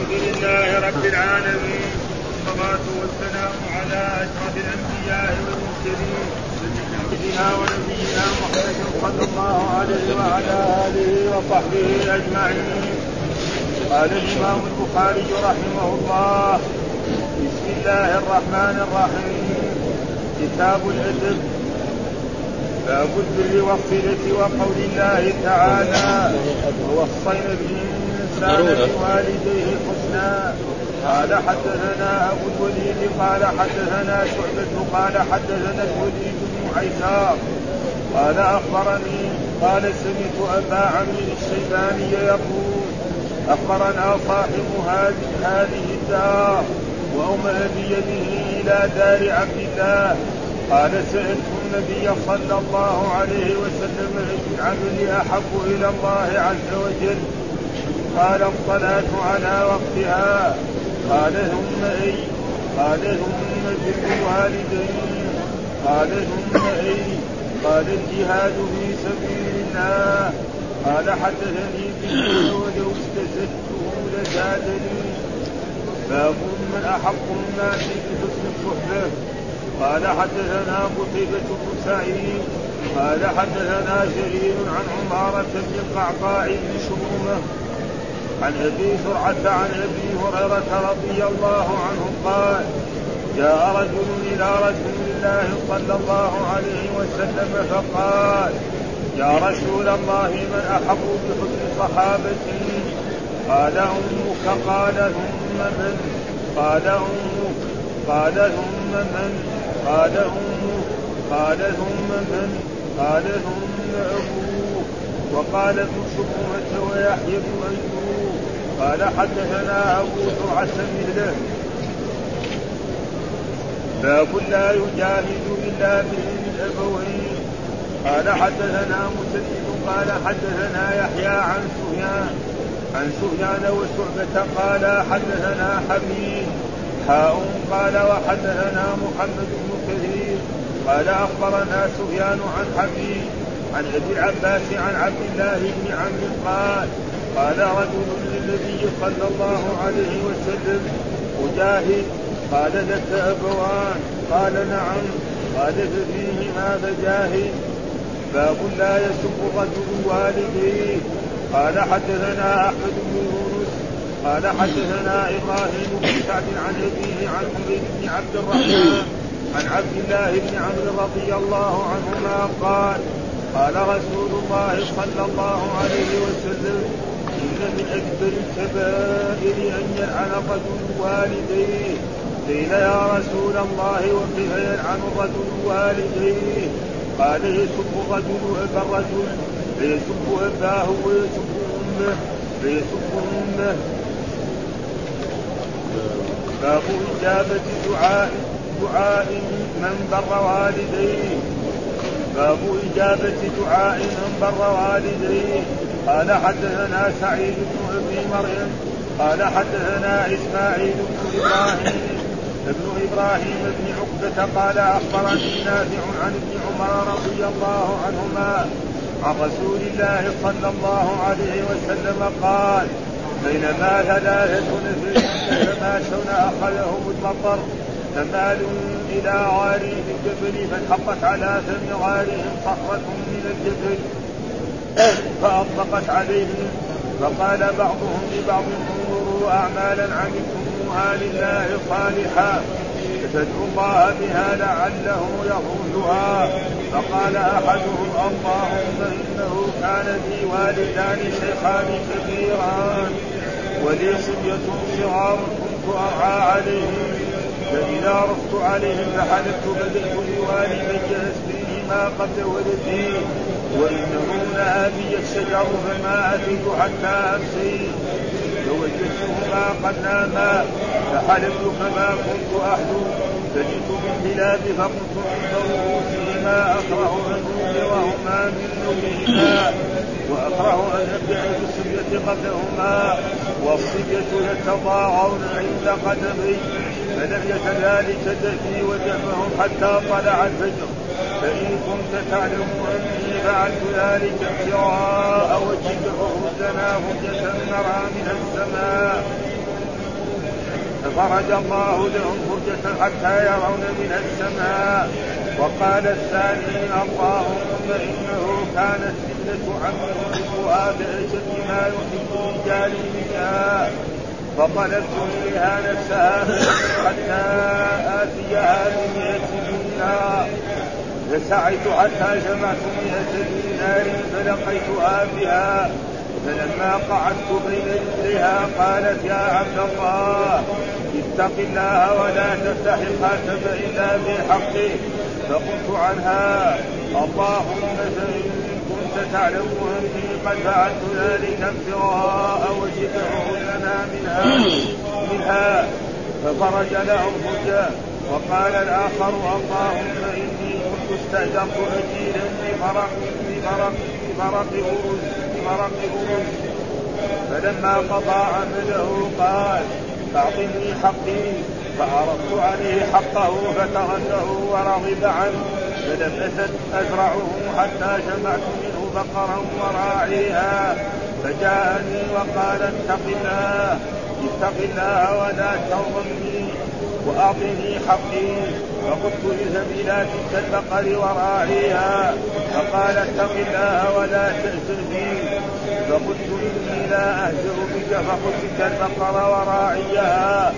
الحمد لله رب العالمين والصلاة والسلام على أشرف الأنبياء والمرسلين سيدنا ونبينا محمد صلى الله عليه وعلى آله وصحبه أجمعين. قال الإمام البخاري رحمه الله بسم الله الرحمن الرحيم. كتاب الأدب. باب البر والصلة وقول الله تعالى ووصينا الإنسان بوالديه حسنا قال حدثنا أبو الوليد قال حدثنا شعبة قال حدثنا الوليد بن عيسار قال أخبرني قال سمعت أبا عمرو الشيباني يقول أخبرنا صاحب هذه الدار وأومأ بيده إلى دار عبد الله. قال سألت النبي صلى الله عليه وسلم أي العمل أحب إلى الله عز وجل؟ قال الصلاة على وقتها. قال ثم أي. قال ثم بر الوالدين. قال ثم أي. قال الجهاد في سبيل الله. قال حدثني به ولو استزدته لزادني. باب من أحق الناس بحسن الصحبة. قال حدثنا قتيبة بن سعيد. قال حدثنا جرير عن عمارة بن القعقاع بن شمومة عن أبي زرعة عن أبي هريرة رضي الله عنه قال جاء رجل إلى رسول الله صلى الله عليه وسلم فقال يا رسول الله من أحب بحسن صحابتي؟ قال أمك. قال ثم من؟ قال أمك. قال ثم من؟ قال أمه قال ثم من؟ قال ثم أبوه وقال ابن شبهة ويحيى بن أيوب قال حدثنا أبو زرعة مثله باب لا يجاهد إلا بإذن الأبوين. قال حدثنا مسدد قال حدثنا يحيى عن سفيان. عن سفيان وشعبة قال حدثنا حبيب حاء قال وحدثنا محمد بن كثير. قال أخبرنا سفيان عن حبيب عن أبي العباس عن عبد الله بن عمرو قال قال رجل للنبي صلى الله عليه وسلم اجاهد قال لك أبوان. قال نعم. قال ففيهما فجاهد باب لا يسب الرجل والديه قال حدثنا أحمد بن يونس. قال حدثنا إبراهيم بن سعد عن أبيه عن حميد بن عبد الرحمن عن عبد الله بن عمرو رضي الله عنهما قال قال رسول الله صلى الله عليه وسلم إن من أكبر الكبائر أن يلعن الرجل والديه. قيل يا رسول الله وكيف يلعن الرجل والديه؟ قال يسب الرجل أبا الرجل فيسب أباه ويسب أمه فيسب أمه. باب إجابة دعاء دعاء من بر والديه. باب إجابة دعاء من بر والديه قال حدثنا سعيد بن أبي مريم. قال حدثنا إسماعيل بن إبراهيم. ابن إبراهيم بن عقبة قال أخبرني نافع عن ابن عمر رضي الله عنهما عن رسول الله صلى الله عليه وسلم قال بينما ثلاثة نفر يتماشون أخذهم المطر فمالوا إلى غارهم الجبل فانحطت على فم غارهم صخرة من الجبل. فأطلقت عليهم فقال بعضهم لبعض انظروا أعمالا عملتموها لله صالحا. فادعوا الله بها لعله يغوثها فقال أحدهم اللهم إنه كان لي والدان شيخان كبيران. ولي صبية صغار كنت أرعى عليهم. فاذا رحت عليهم فحلفت بدأت بوالدي اسقيهما قبل ولدي وإنه نهى بي الشجر فما أتيت حتى امسيت فوجدتهما قد ناما فحلفت فما كنت أحلو. فجئت بالبلاد فقلت عند رؤوسهما أكره أن انذرهما من نومهما. وأكره أن أبدأ بالصبية قبلهما والصبية يتضاعون عند قدمي. فلم يتذلك دفي ودفهم حتى طلع الفجر. فإن كنت تعلم أني فعلت ذلك ابتغاء وجهك فخذنا هجة نرى من السماء. ففرج الله لهم فرجة حتى يرون من السماء. وقال الثاني اللهم إنه كانت فتنة عم يحبها بأشد ما يحب رجال النساء فطلبت إليها نفسها حتى آتيها بمئة دينار فسعيت حتى جمعت مئة دينار فلقيتها بها. فلما قعدت بين رجليها قالت يا عبد الله اتق الله ولا تفتح الخاتم إلا بحقه فقلت عنها اللهم فإن كنت تعلم اني قد فعلت ذلك ابتغاء وجهك. منها منها ففرج لهم فرجا وقال الآخر اللهم اني كنت استاجرت اجيلا بمرق بمرق بمرق ارز مرق أمم فلما قضى عمله قال أعطني حقي فعرضت عليه حقه فتغله ورغب عنه فلم أزرعه حتى جمعت منه بقرا وراعيها فجاءني وقال اتق الله اتق الله ولا تظلمني وأعطني حقي. فقلت اذهب إلى تلك البقر وراعيها فقال اتق الله ولا تأسر بي. فقلت إني لا اهزر بك فقلت البقر وراعيها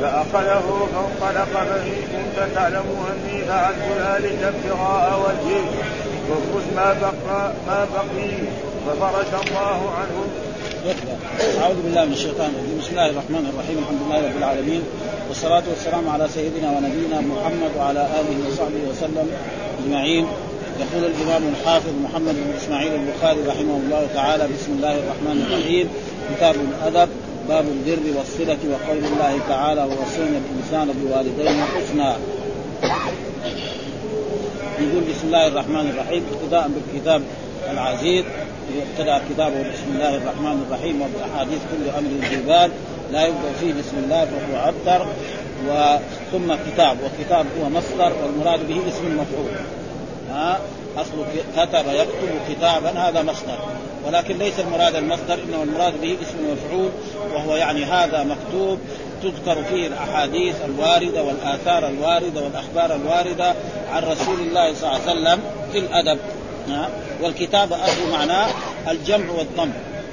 فأخذه فانطلق فان كنت تعلم اني فعلت ذلك ابتغاء وجهك فخذ ما بقى ما بقي. ففرج الله عنه. أعوذ بالله من الشيطان الرجيم. بسم الله الرحمن الرحيم. الحمد لله رب العالمين. والصلاة والسلام على سيدنا ونبينا محمد وعلى آله وصحبه وسلم أجمعين. يقول الإمام الحافظ محمد بن إسماعيل البخاري رحمه الله تعالى بسم الله الرحمن الرحيم. كتاب الأدب باب البر والصلة وقول الله تعالى ووصينا الإنسان بوالديه حسنا. يقول بسم الله الرحمن الرحيم. ابتداء بالكتاب. العزيز ابتدا كتابه بسم الله الرحمن الرحيم وبأحاديث كل أمر ذي بال لا يبدا فيه بسم الله فهو ابتر وثم كتاب وكتاب هو مصدر والمراد به اسم المفعول ها؟ أصل كتب يكتب كتابا هذا مصدر. ولكن ليس المراد المصدر إنما المراد به اسم المفعول وهو يعني هذا مكتوب تذكر فيه الأحاديث الواردة والآثار الواردة والأخبار الواردة عن رسول الله صلى الله عليه وسلم في الأدب. والكتابة أصل معناه الجمع والضم.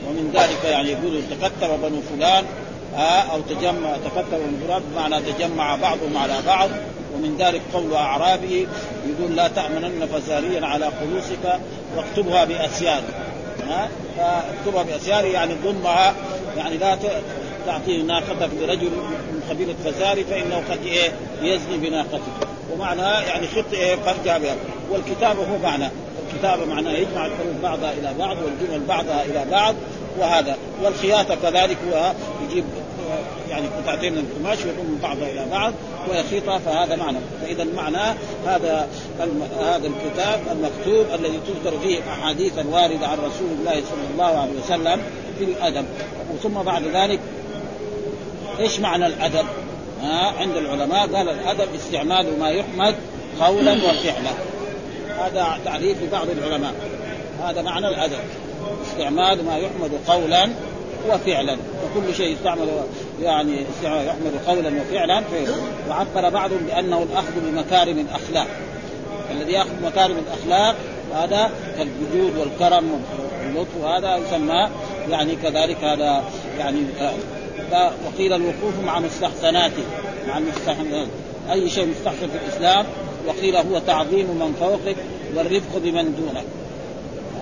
ومن ذلك يعني يقول تكتب بنو فلان أو تجمع تكتب بنو فلان بمعنى تجمع بعضهم على بعض. ومن ذلك قول أعرابي يقول لا تأمنن فزاريا على قلوسك واكتبها بأسياد فاكتبها بأسياد يعني ضمها يعني لا تعطي ناقتك لرجل من قبيلة فزاري فإنه قد إيه يزني بناقتك. ومعنى يعني خط إيه فرجها بها. والكتابة هو معنى. الكتابة معناه يجمع الحروف بعضها إلى بعض والجمل بعضها إلى بعض وهذا. والخياطة كذلك هو يجيب يعني قطعتين من القماش ويضم بعضها إلى بعض ويخيطها فهذا معنى. فإذا معناه هذا هذا الكتاب المكتوب الذي تذكر فيه أحاديث واردة عن رسول الله صلى الله عليه وسلم في الأدب. ثم بعد ذلك إيش معنى الأدب؟ ها عند العلماء قال الأدب استعمال ما يحمد قولا وفعلا. هذا تعريف لبعض العلماء. هذا معنى الأدب. استعمال ما يحمد قولا وفعلا. وكل شيء يستعمل يعني يحمد قولا وفعلا وعبر بعضهم بأنه الأخذ بمكارم الأخلاق. الذي يأخذ مكارم الأخلاق هذا كالجود والكرم واللطف وهذا يسمى يعني كذلك هذا يعني آه، وقيل الوقوف مع مستحسناته مع المستحسنات أي شيء مستحسن في الإسلام وقيل هو تعظيم من فوقك والرفق بمن دونك.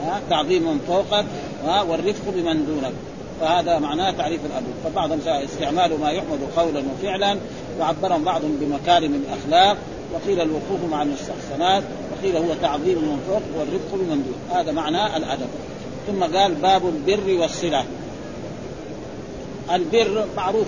ها؟ تعظيم من فوقك ها؟ والرفق بمن دونك. فهذا معناه تعريف الأدب فبعضهم استعمال ما يحمد قولا وفعلا وعبرهم بعضهم بمكارم الأخلاق. وقيل الوقوف مع المستحسنات. وقيل هو تعظيم من فوق والرفق بمن دون. هذا معناه الأدب. ثم قال باب البر والصلة. البر معروف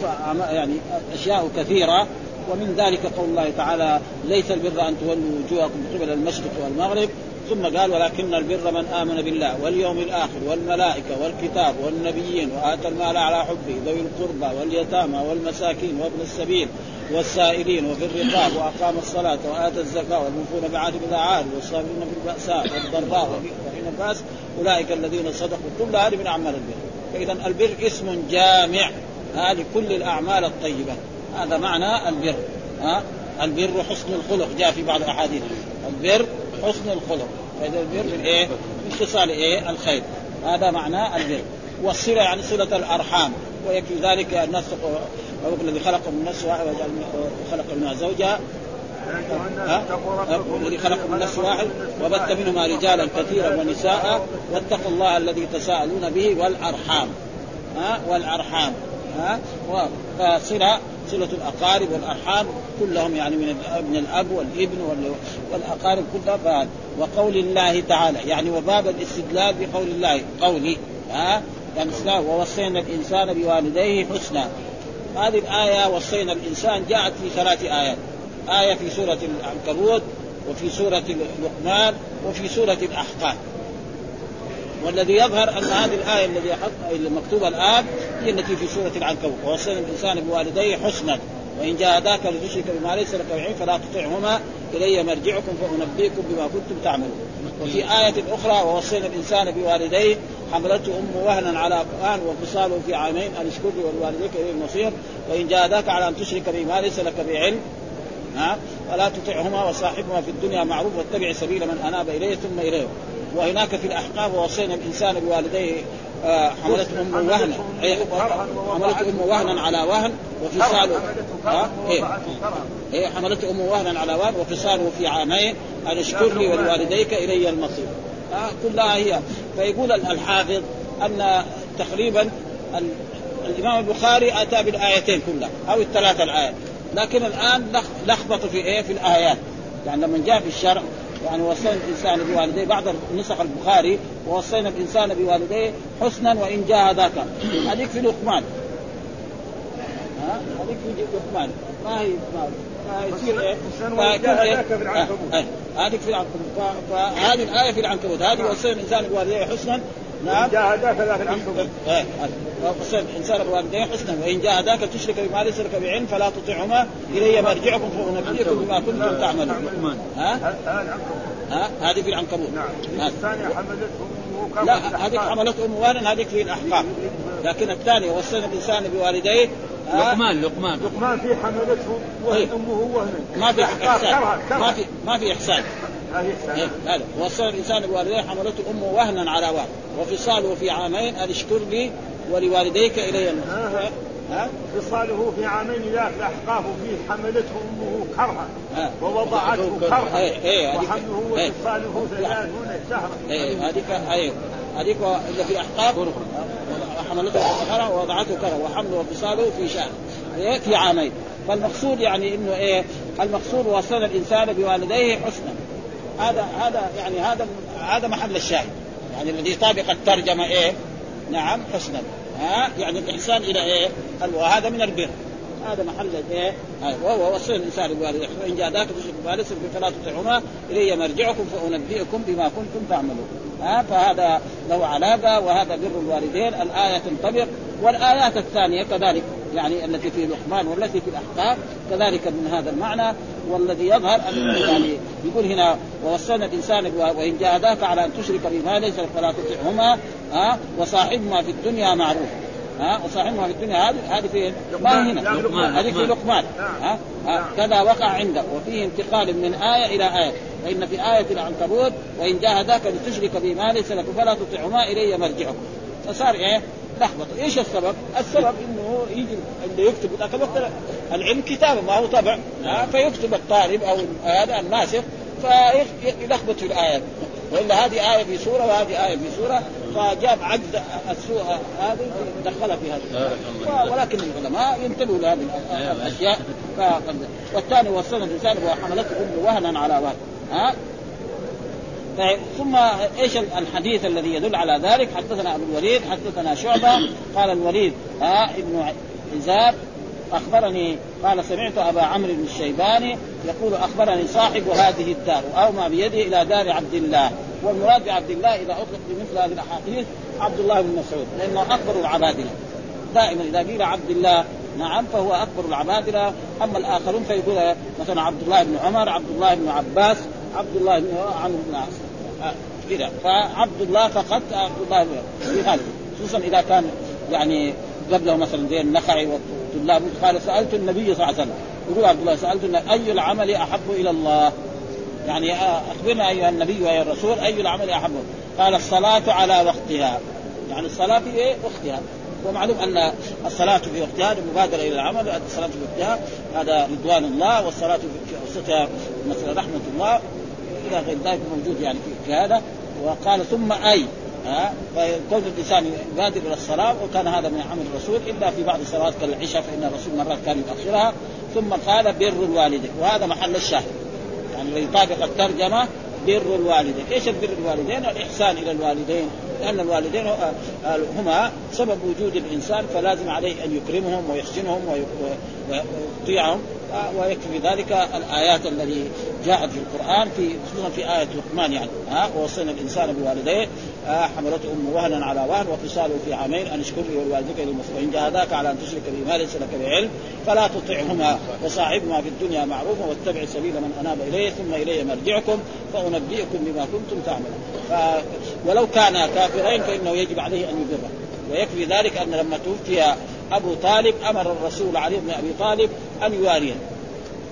يعني أشياء كثيرة. ومن ذلك قول الله تعالى ليس البر أن تولوا وجوهكم قبل المشرق والمغرب. ثم قال ولكن البر من آمن بالله واليوم الآخر والملائكة والكتاب والنبيين وآتى المال على حبه ذوي القربى واليتامى والمساكين وابن السبيل والسائلين وفي الرقاب وأقام الصلاة وآتى الزكاة والموفون بعهد اذا عاد والصابرين في الباساء والضراء وحين الباس أولئك الذين صدقوا كل هذه من أعمال البر. فإذا البر اسم جامع. لكل الأعمال الطيبة. هذا معنى البر ها؟ البر حسن الخلق جاء في بعض الاحاديث البر حسن الخلق. فإذا البر إيه؟ من خصال إيه؟ الخير. هذا معنى البر. والصلة يعني صلة الأرحام. ويكفي ذلك الناس الذي خلق من نفس واحد وخلق منها زوجها. الذي خلق من نفس واحد. وبث منهما رجالا كثيرا ونساء. واتقوا الله الذي تساءلون به والأرحام. ها؟ والأرحام. ها؟ فصلة صله الأقارب والأرحام كلهم يعني من من الأب والابن والأقارب كلها وقول الله تعالى يعني وباب الاستدلال بقول الله قولي ها؟ يعني ووصينا الإنسان بوالديه حسنا. هذه الآية وصينا الإنسان جاءت في ثلاث آيات. آية في سورة العنكبوت وفي سورة لقمان وفي سورة الأحقاف. والذي يظهر أن هذه الآية الذي المكتوبة الآن هي التي في سورة العنكبوت. ووصينا الإنسان بوالديه حسنا. وإن جاهداك لتشرك بما ليس لك بعلم فلا تطعهما إلي مرجعكم فأنبئكم بما كنتم تعملون. وفي آية أخرى ووصينا الإنسان بوالديه حملته أمه وهنا على وهن وفصاله في عامين أن اشكر لي ولوالديك إليه المصير. وإن جاهداك على أن تشرك بما ليس لك بعلم ها فلا تطعهما وصاحبهما في الدنيا معروف واتبع سبيل من أناب إليه ثم إليه. وهناك في الاحقاف ووصينا الإنسان بوالديه آه، حملته أمه وهنا. حملته أمه وهنا على وهن وفصاله ها؟ إيه؟ إيه حملته أمه وهنا على وهن وفصاله في عامين. أن اشكر لي ولوالديك إلي المصير. آه كلها هي. فيقول الحافظ أن تقريبا الإمام البخاري أتى بالآيتين كلها أو الثلاثة الآيات. لكن الآن لخبطوا في إيه؟ في الآيات. يعني لما جاء في الشرع يعني وصينا الإنسان بوالديه. بعض نسخ البخاري ووصينا الإنسان بوالديه حسنا وإن جاهداك هذيك في لقمان. ها؟ هذيك في لقمان. ما هي ما يصير إيه؟ فيكون إيه؟ هذيك في العنكبوت. فهذه الآية في العنكبوت. هذه وصينا الإنسان بوالديه حسنا نعم. جاهداك لا في العنكبوت إيه الانسان بوالديه حسنا. وإن جاهداك تشرك بما ليس لك بعلم فلا تطعهما. إلي مرجعكم فانبئكم بما كنتم تعملون. ها؟ ها؟ هذه في العنكبوت. نعم. الثانية حملته امه لا هذيك حملته امه وأنا هذيك في الاحقاف لكن الثانية وصينا الإنسان بوالديه. لقمان لقمان. لقمان في حملته وهن أمه وهن ما في إحسان. ما في ما في إحسان. هذه إيه، هذا. وصل الإنسان بوالديه حملته أمه وهنا على وهن وفصاله في عامين ان اشكر لي ولوالديك إلي المصير ها فصاله في عامين ذاك الأحقاف فيه حملته أمه كرها. ووضعته كرها. إيه، إيه، وحمله وفصاله ثلاثون شهرا هذيك هذيك اللي في احقاف حملته كرها ووضعته كرها. وحمله وفصاله في شهر في عامين. فالمقصود يعني إنه إيه المقصود وصل الإنسان بوالديه حسنا. هذا هذا يعني هذا هذا محل الشاهد. يعني الذي يطابق الترجمة إيه؟ نعم حسنا. ها؟ يعني الإحسان إلى إيه؟ وهذا من البر. هذا محل إيه؟ وهو وصل الإنسان بوالديه فان جاء تشرك بالسر فلا تطعهما إلي مرجعكم فأنبئكم بما كنتم تعملون. ها؟ فهذا له علاقة وهذا بر الوالدين. الآية تنطبق. والآيات الثانية كذلك. يعني التي في لقمان والتي في الأحقاف كذلك من هذا المعنى والذي يظهر أن يعني يقول هنا ووصينا الإنسان وإن جاهداك على أن تشرك بما ليس فلا تطعهما ها وصاحبهما في الدنيا معروف. ها وصاحبهما في الدنيا هذه هذه في ما هنا؟ هذه في لقمان. ها, ها كذا وقع عندك وفيه انتقال من آية إلى آية. فإن في آية العنكبوت وإن جاهداك لتشرك بما ليس لك فلا تطعهما إلي مرجعكم. فصار إيه؟ لخبطه، إيش السبب؟ السبب إنه يجي اللي يكتب. ذاك الوقت العلم كتابة ما هو طبع. فيكتب الطالب أو هذا الناسخ فيلخبط في الايات وإلا هذه آية في سورة وهذه آية في سورة فجاب عجز السوء هذه دخلها في هذا. ولكن العلماء ينتبهوا لهذه الأشياء. والثاني وصلنا الانسان وحملته امه وهنا على وهن ها؟ طيب ثم إيش الحديث الذي يدل على ذلك؟ حدثنا أبو الوليد حدثنا شعبة قال الوليد ها ابن عزاب أخبرني قال سمعت أبا عمرو بن الشيباني يقول أخبرني صاحب هذه الدار أومى بيده إلى دار عبد الله والمراد بعبد الله إذا أطلق بمثل هذه الأحاديث عبد الله بن مسعود لأنه أكبر العبادلة. دائما إذا قيل عبد الله نعم فهو أكبر العبادلة. أما الآخرون فيقول مثلا عبد الله بن عمر عبد الله بن عباس عبد الله بن عمرو بن آه، كذا فعبد الله فقط عبد الله في هذا. خصوصا إذا كان يعني قبله مثلا زي النخعي والطلاب قال سألت النبي صلى الله عليه وسلم. يقول عبد الله سألت أي العمل أحب إلى الله؟ يعني أخبرنا أيها النبي وأيها الرسول أي العمل أحب؟ قال الصلاة على وقتها. يعني الصلاة في إيه؟ وقتها. ومعلوم أن الصلاة في وقتها المبادره إلى العمل الصلاة في وقتها هذا رضوان الله والصلاة في اوسطها مثل رحمة الله إلى غير ذلك موجود يعني في هذا وقال ثم أي ها فكون الإنسان يبادر إلى الصلاة وكان هذا من عمل الرسول إلا في بعض الصلوات كالعشاء فإن الرسول مرات كان يؤخرها. ثم قال بر الوالدين وهذا محل الشاهد. يعني يطابق الترجمة بر الوالدين، إيش البر الوالدين؟ الإحسان إلى الوالدين، لأن الوالدين هما سبب وجود الإنسان فلازم عليه أن يكرمهم ويحسنهم ويطيعهم. ويكفي ذلك الآيات التي جاءت في القرآن في خصوصا في آية لقمان يعني. ها ووصينا الإنسان بوالديه. حملته أمه وهنا على وهن وفصاله في عامين. أن اشكر لي ولوالديك وان جاهداك على أن تشرك بي ما ليس لك بعلم. فلا تطعهما وصاحبهما في الدنيا معروفا واتبع سبيل من أناب إليه ثم إلي مرجعكم فأنبئكم بما كنتم تعملون. ولو كان كافرين فإنه يجب عليه أن يبره. ويكفي ذلك أن لما توفي أبو طالب أمر الرسول علي بن أبي طالب أن يواريه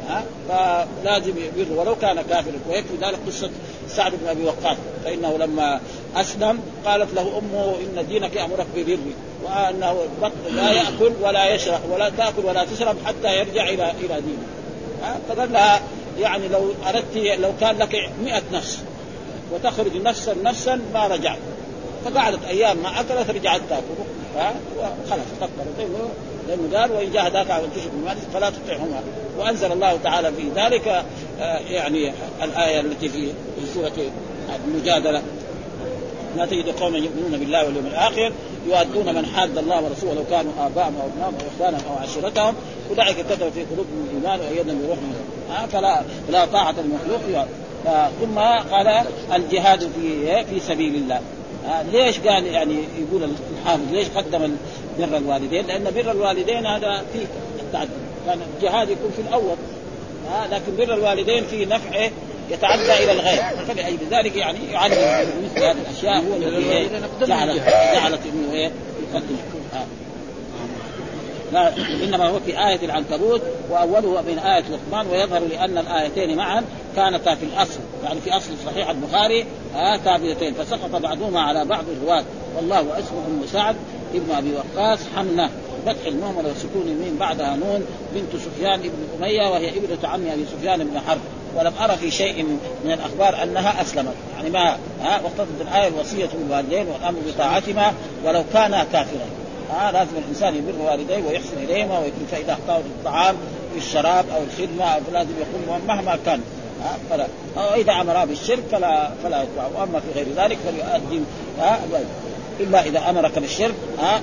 ها؟ فلازم يبر ولو كان كافرا. ويكفي ذلك قصة سعد بن أبي وقاص. فإنه لما أسلم قالت له أمه إن دينك يأمرك ببري وأنه لا يأكل ولا يشرب ولا تأكل ولا تشرب حتى يرجع إلى إلى دينه. فقال لها يعني لو أردت لو كان لك مئة نفس وتخرج نفسا نفسا ما رجعت. فقعدت أيام ما أكلت رجعت تأكل. ها؟ خلاص كفرت لأنه قال وإن جاهداك على تشرك فلا تطعهما. وأنزل الله تعالى في ذلك آه، يعني الآية التي في سورة المجادلة. لا تجد قوما يؤمنون بالله واليوم الآخر يؤدون من حاد الله ورسوله لو كانوا آباءهم أو ابنائهم أو إخوانهم أو عشيرتهم. أولئك كتب في قلوبهم الإيمان وأيدهم بروح منهم فلا فلا طاعة المخلوق ثم قال الجهاد في في سبيل الله. ليش قال يعني يقول الحافظ ليش قدم بر الوالدين؟ لأن بر الوالدين هذا فيه التعدد كان الجهاد يكون في الأول. آه لكن بر الوالدين فيه نفع يتعدى إلى الغير. فلأجل ذلك يعني يعلم مثل هذه الأشياء هو الذي إيه جعلت جعلت إنه إيه؟ يقدم. آه. إنما هو في آية العنكبوت وأوله من آية لقمان ويظهر لأن الآيتين معا كانتا في الأصل يعني في أصل صحيح البخاري آه فسقط بعضهما على بعض الرواة والله اسمه سعد ابن أبي وقاص حمنة فتح المهملة وسكون الميم بعدها نون بنت سفيان بن أمية وهي ابنة عم أبي سفيان بن حرب. ولم أرى في شيء من الأخبار أنها أسلمت. يعني ما ها واقتضت الآية الوصية بالوالدين والأمر بطاعتهما ولو كانا كافرين. ها لازم الإنسان يبر والديه ويحسن إليهما ويكون فاذا اخطاوا في الطعام الشراب أو الخدمة فلازم يقوم مهما كان. فلا. إذا أمر بالشرك فلا فلا يطاع وأما في غير ذلك فليؤدي. إلا إذا أمرك بالشرك ها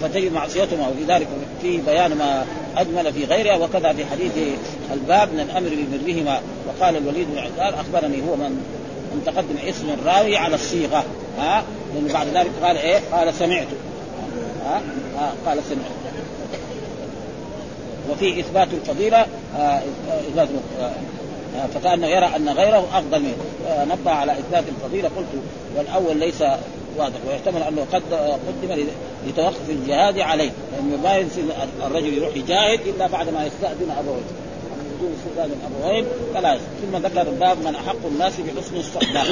فتجد معصيتهما وفي ذلك في بيان ما أجمل في غيرها وكذا في حديث الباب من الأمر ببرهما. وقال الوليد بن عزار أخبرني هو من من تقدم اسم الراوي على الصيغة. ها لأنه بعد ذلك قال إيه؟ قال سمعت. ها, ها قال سمعت. وفي إثبات الفضيلة آه إثبات آه فكانه يرى أن غيره أفضل منه. آه نبه على إثبات الفضيلة قلت والأول ليس واضح ويحتمل أنه قد قدم لتوقف الجهاد عليه. لأنه ما يصير الرجل يروح يجاهد إلا بعد ما يستأذن ابويه بدون استئذان الابوين فلا ثم ذكر الباب من أحق الناس بحسن الصحبة.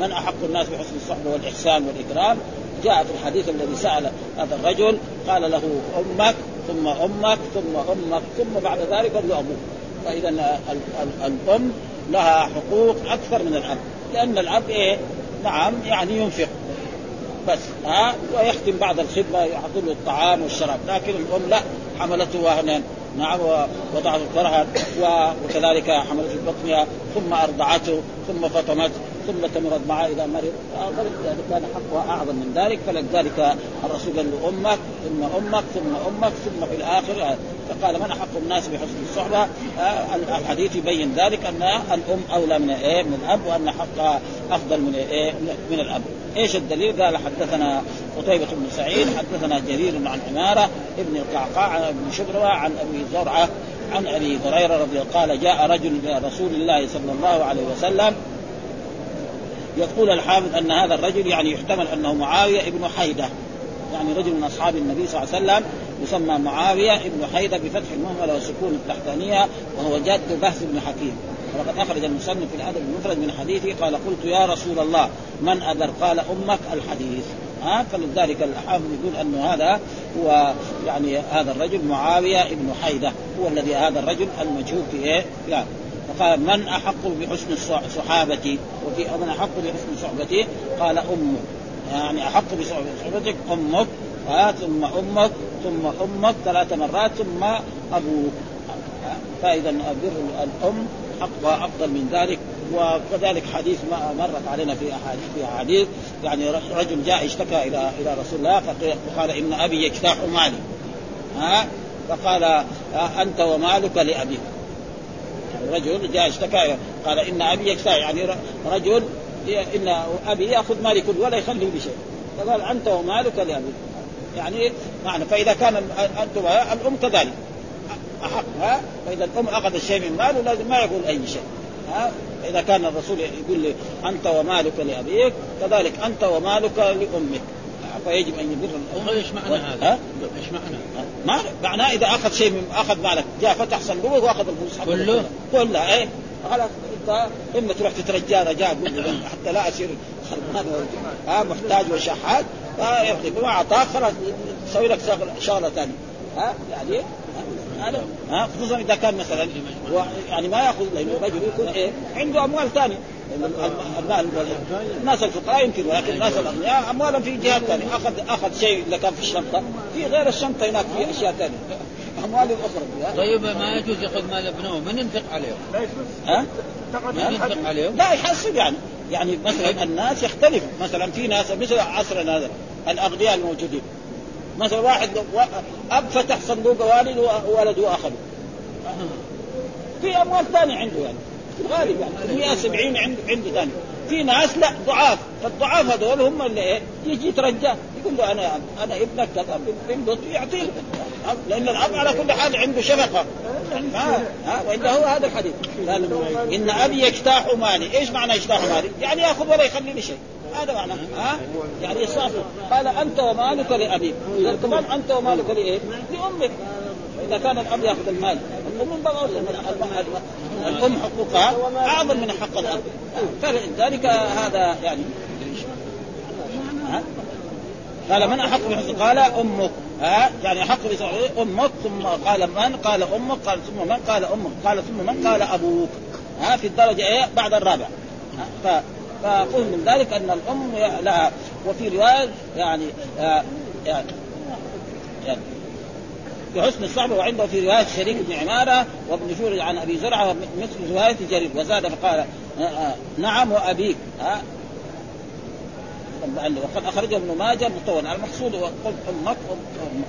من أحق الناس بحسن الصحبة والإحسان والإكرام؟ جاء في الحديث الذي سأل هذا الرجل قال له أمك ثم أمك ثم أمك ثم بعد ذلك قال له أبوك. فإذا الأم لها حقوق أكثر من الأب لأن الأب إيه؟ نعم يعني ينفق. بس ها؟ ويختم بعد الخدمة يحط له الطعام والشراب. لكن الأم لا حملته وهنا نعم ووضعته كرها وكذلك حملته بطنها ثم أرضعته ثم فطمته. ثم تمرض معه إذا مرض كان حقها أعظم من ذلك فلذلك الرسول قال له أمك ثم أمك ثم أمك ثم في الآخر فقال من أحق الناس بحسن الصحبة؟ الحديث يبين ذلك أن الأم أولى من إيه؟ من الأب وأن حقها أفضل من إيه؟ من الأب. إيش الدليل؟ قال حدثنا قتيبة بن سعيد حدثنا جرير عن عمارة ابن القعقاع عن ابن شبرة عن أبي زرعة عن أبي هريرة رضي الله قال جاء رجل إلى رسول الله صلى الله عليه وسلم يقول الحافظ أن هذا الرجل يعني يحتمل أنه معاوية ابن حيدة. يعني رجل من أصحاب النبي صلى الله عليه وسلم يسمى معاوية ابن حيدة بفتح المهملة وسكون التحتانية وهو جد بهز بن حكيم. وقد أخرج المصنف في الأدب المفرد من حديثه قال قلت يا رسول الله من أذر؟ قال أمك الحديث. ها؟ فلذلك الحافظ يقول انه هذا هو يعني هذا الرجل معاوية ابن حيدة هو الذي هذا الرجل المجهول في إيه؟ يعني فقال من أحق بحسن صحابتي؟ وفي من أحق بحسن صحبتي؟ قال أمك. يعني أحق بصحبتك أمك. ها ثم أمك ثم أمك ثلاث مرات ثم أبوك. فاذا بر الأم حقها أفضل من ذلك. وكذلك حديث ما مرت علينا في أحاديث في أحاديث يعني رجل جاء اشتكى إلى إلى رسول الله فقال إن أبي يجتاح مالي. ها؟ فقال أنت ومالك لأبيك. رجل جاء اشتكى قال إن أبي يجتاح يعني رجل إن أبي يأخذ مالي كله ولا يخلي لي شيء فقال أنت ومالك لابيك يعني معنى فإذا كان أنتم الأم كذلك. احق ها فإذا الأم أخذ شيء من ماله لازم ما يقول أي شيء. ها؟ اذا كان الرسول يقول لي أنت ومالك لأبيك كذلك أنت ومالك لأمك. فيجب أن يبر الام إيش معنى هذا؟ إيش معنى؟ ما؟ معناه إذا أخذ شيء من أخذ مالك جاء فتح صندوق وأخذ الفلوس كله؟ كلها إيه. خلاص أنت إما تروح تترجى رجاء حتى لا اصير ها محتاج وشحات فيعطيك ما أعطاك خلاص يسوي لك شغلة ثانية. ها يعني هذا ها؟ خصوصا إذا كان مثلا يعني ما يأخذ لأنه الرجل يكون إيه؟ عنده أموال ثانية. الناس الفقراء يمكن ولكن الناس الأغنياء أموالهم في جهات ثانية. أخذ أخذ شيء اللي كان في الشنطة. في غير الشنطة هناك في أشياء ثانية. أموال أخرى. طيب ما يجوز يأخذ مال ابنه؟ من ينفق عليهم؟ ها؟ من ينفق عليهم؟ لا يحسب يعني. يعني مثلا الناس يختلف مثلا في ناس مثل عصرنا هذا الأغنياء الموجودين. مثلا واحد أب فتح صندوق والد وولده اخذه في أموال ثانية عنده يعني. غالب يعني. 170 عنده عنده ثاني في ناس لا ضعاف. فالضعاف هذول هم اللي إيه يجي يترجى. يقول له أنا أنا ابنك كذا بنبط يعطيه. لأن الأب على كل حال عنده شفقة. ها وإلا هو هذا الحديث. إن أبي يجتاح مالي. إيش معنى يجتاح مالي؟ يعني يأخذ ولا يخلي لي شيء. هذا معناه ها؟ يعني يصافي قال أنت ومالك لأبيك. كمان أنت ومالك لإيه؟ لأمك. إذا كان الأب يأخذ المال. الأم الأم حقوقها أعظم من حق الأب. فلذلك هذا يعني. قال من أحق بحسن قال أمك. ها؟ يعني احق أمك ثم قال من؟ قال أمك. قال ثم من؟ قال أمك. قال ثم من؟ قال أبوك. ها؟ في الدرجة إيه؟ بعد الرابع. فقل من ذلك أن الأم لها وفي رواية يعني آه يعني, يعني بحسن الصحبة وعنده في رواية شريك بن عمارة وابن جورج عن أبي زرعة مثل روايه جرير. وزاد فقال آه آه نعم وابيك ها وقد أخرجه ابن ماجه مطول المقصود قلت أمك أمك.